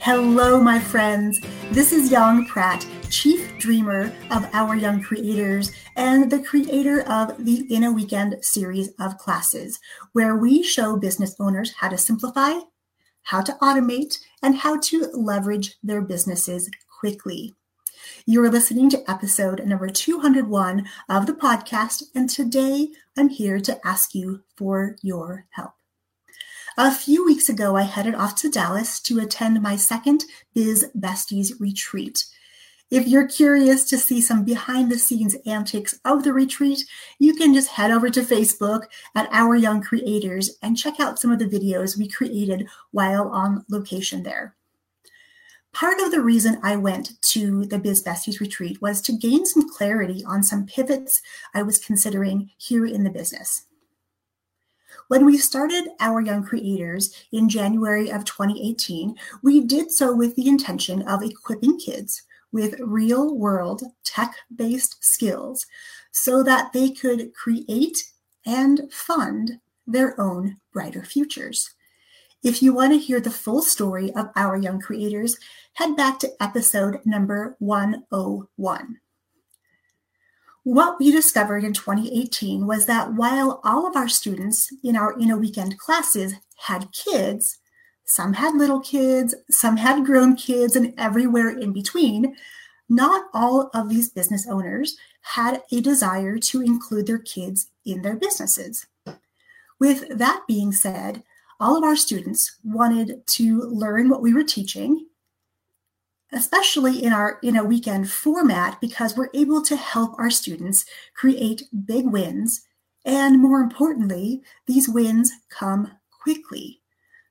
Hello, my friends. This is Yang Pratt, Chief Dreamer of Our Young Creators and the creator of the In a Weekend series of classes, where we show business owners how to simplify, how to automate, and how to leverage their businesses quickly. You are listening to episode number 201 of the podcast, and today I'm here to ask you for your help. A few weeks ago, I headed off to Dallas to attend my second Biz Besties retreat. If you're curious to see some behind the scenes antics of the retreat, you can just head over to Facebook at Our Young Creators and check out some of the videos we created while on location there. Part of the reason I went to the Biz Besties retreat was to gain some clarity on some pivots I was considering here in the business. When we started Our Young Creators in January of 2018, we did so with the intention of equipping kids with real world tech based skills so that they could create and fund their own brighter futures. If you want to hear the full story of Our Young Creators, head back to episode number 101. What we discovered in 2018 was that while all of our students in our in a weekend classes had kids, some had little kids, some had grown kids, and everywhere in between, not all of these business owners had a desire to include their kids in their businesses. With that being said, all of our students wanted to learn what we were teaching especially in our in a weekend format because we're able to help our students create big wins. And more importantly these wins come quickly.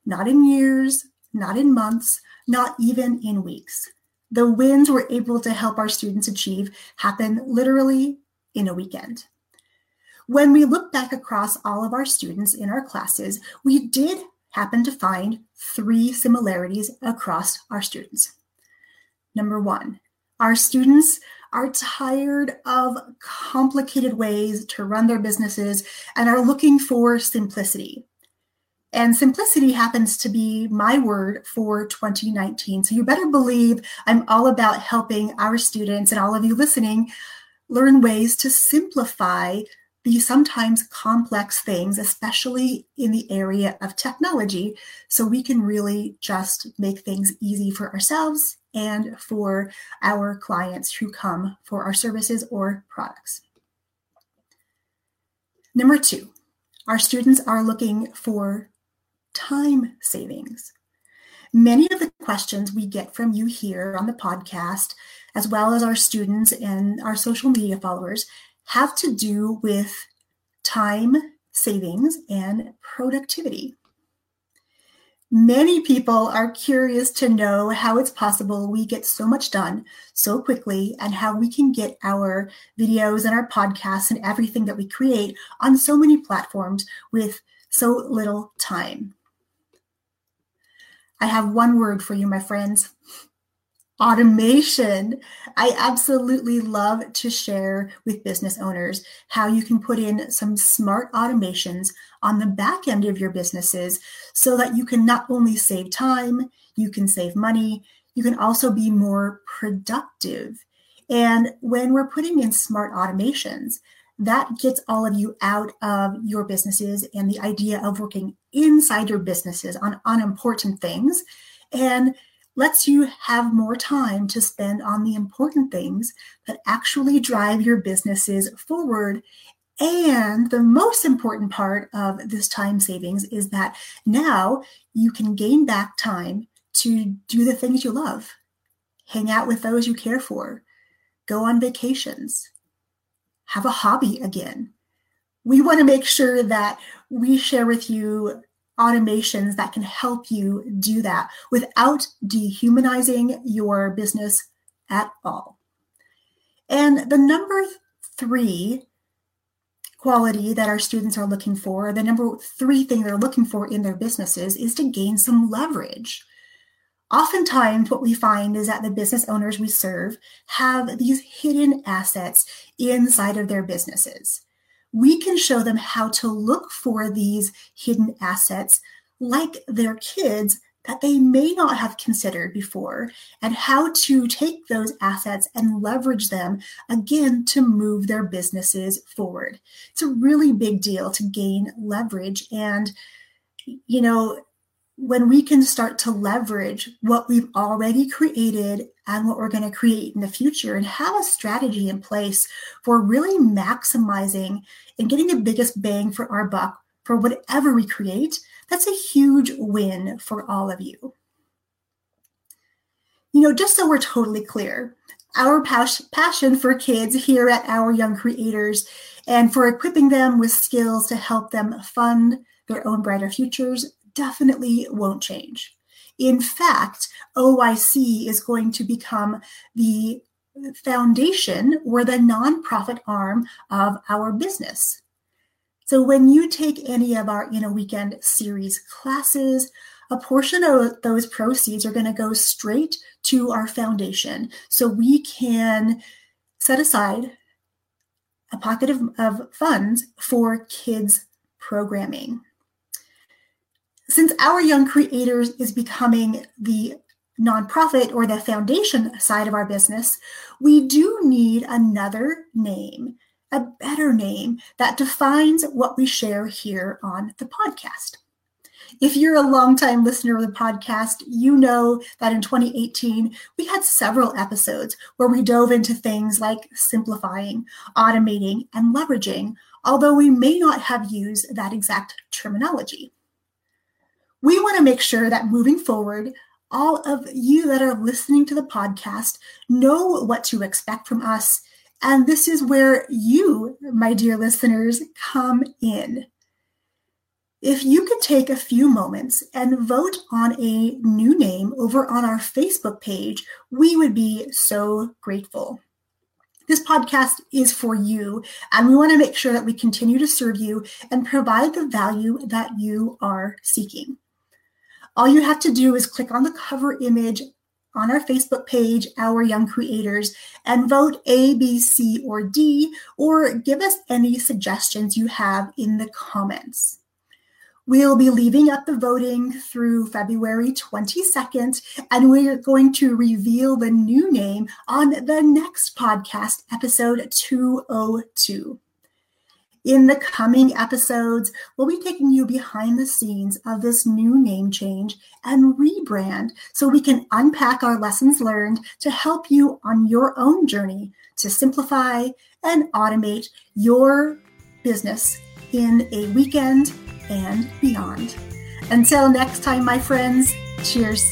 Not in years not in months not even in weeks. The wins we're able to help our students achieve happen literally in a weekend. When we look back across all of our students in our classes we did happen to find three similarities across our students Number one, our students are tired of complicated ways to run their businesses and are looking for simplicity. And simplicity happens to be my word for 2019. So you better believe I'm all about helping our students and all of you listening learn ways to simplify these sometimes complex things, especially in the area of technology, so we can really just make things easy for ourselves and for our clients who come for our services or products. Number two, our students are looking for time savings. Many of the questions we get from you here on the podcast, as well as our students and our social media followers, have to do with time savings and productivity. Many people are curious to know how it's possible we get so much done so quickly and how we can get our videos and our podcasts and everything that we create on so many platforms with so little time. I have one word for you, my friends automation. I absolutely love to share with business owners how you can put in some smart automations on the back end of your businesses so that you can not only save time, you can save money, you can also be more productive. And when we're putting in smart automations, that gets all of you out of your businesses and the idea of working inside your businesses on unimportant things and lets you have more time to spend on the important things that actually drive your businesses forward. And the most important part of this time savings is that now you can gain back time to do the things you love, hang out with those you care for, go on vacations, have a hobby again. We want to make sure that we share with you automations that can help you do that without dehumanizing your business at all. And the number three quality that our students are looking for, the number three thing they're looking for in their businesses is to gain some leverage. Oftentimes, what we find is that the business owners we serve have these hidden assets inside of their businesses we can show them how to look for these hidden assets like their kids that they may not have considered before and how to take those assets and leverage them again to move their businesses forward. It's a really big deal to gain leverage. And, you know, when we can start to leverage what we've already created and what we're going to create in the future and have a strategy in place for really maximizing and getting the biggest bang for our buck for whatever we create, that's a huge win for all of you. You know, just so we're totally clear, our passion for kids here at Our Young Creators and for equipping them with skills to help them fund their own brighter futures definitely won't change. In fact, OYC is going to become the foundation or the nonprofit arm of our business. So when you take any of our in a weekend series classes, a portion of those proceeds are going to go straight to our foundation. So we can set aside a pocket of, of funds for kids programming since our young creators is becoming the nonprofit or the foundation side of our business, we do need another name, a better name that defines what we share here on the podcast. If you're a longtime listener of the podcast, you know that in 2018, we had several episodes where we dove into things like simplifying, automating, and leveraging, although we may not have used that exact terminology. We want to make sure that moving forward, all of you that are listening to the podcast know what to expect from us. And this is where you, my dear listeners, come in. If you could take a few moments and vote on a new name over on our Facebook page, we would be so grateful. This podcast is for you, and we want to make sure that we continue to serve you and provide the value that you are seeking. All you have to do is click on the cover image on our Facebook page, Our Young Creators, and vote A, B, C, or D, or give us any suggestions you have in the comments. We'll be leaving up the voting through February 22nd, and we're going to reveal the new name on the next podcast, episode 202. In the coming episodes, we'll be taking you behind the scenes of this new name change and rebrand so we can unpack our lessons learned to help you on your own journey to simplify and automate your business in a weekend and beyond. Until next time, my friends, cheers.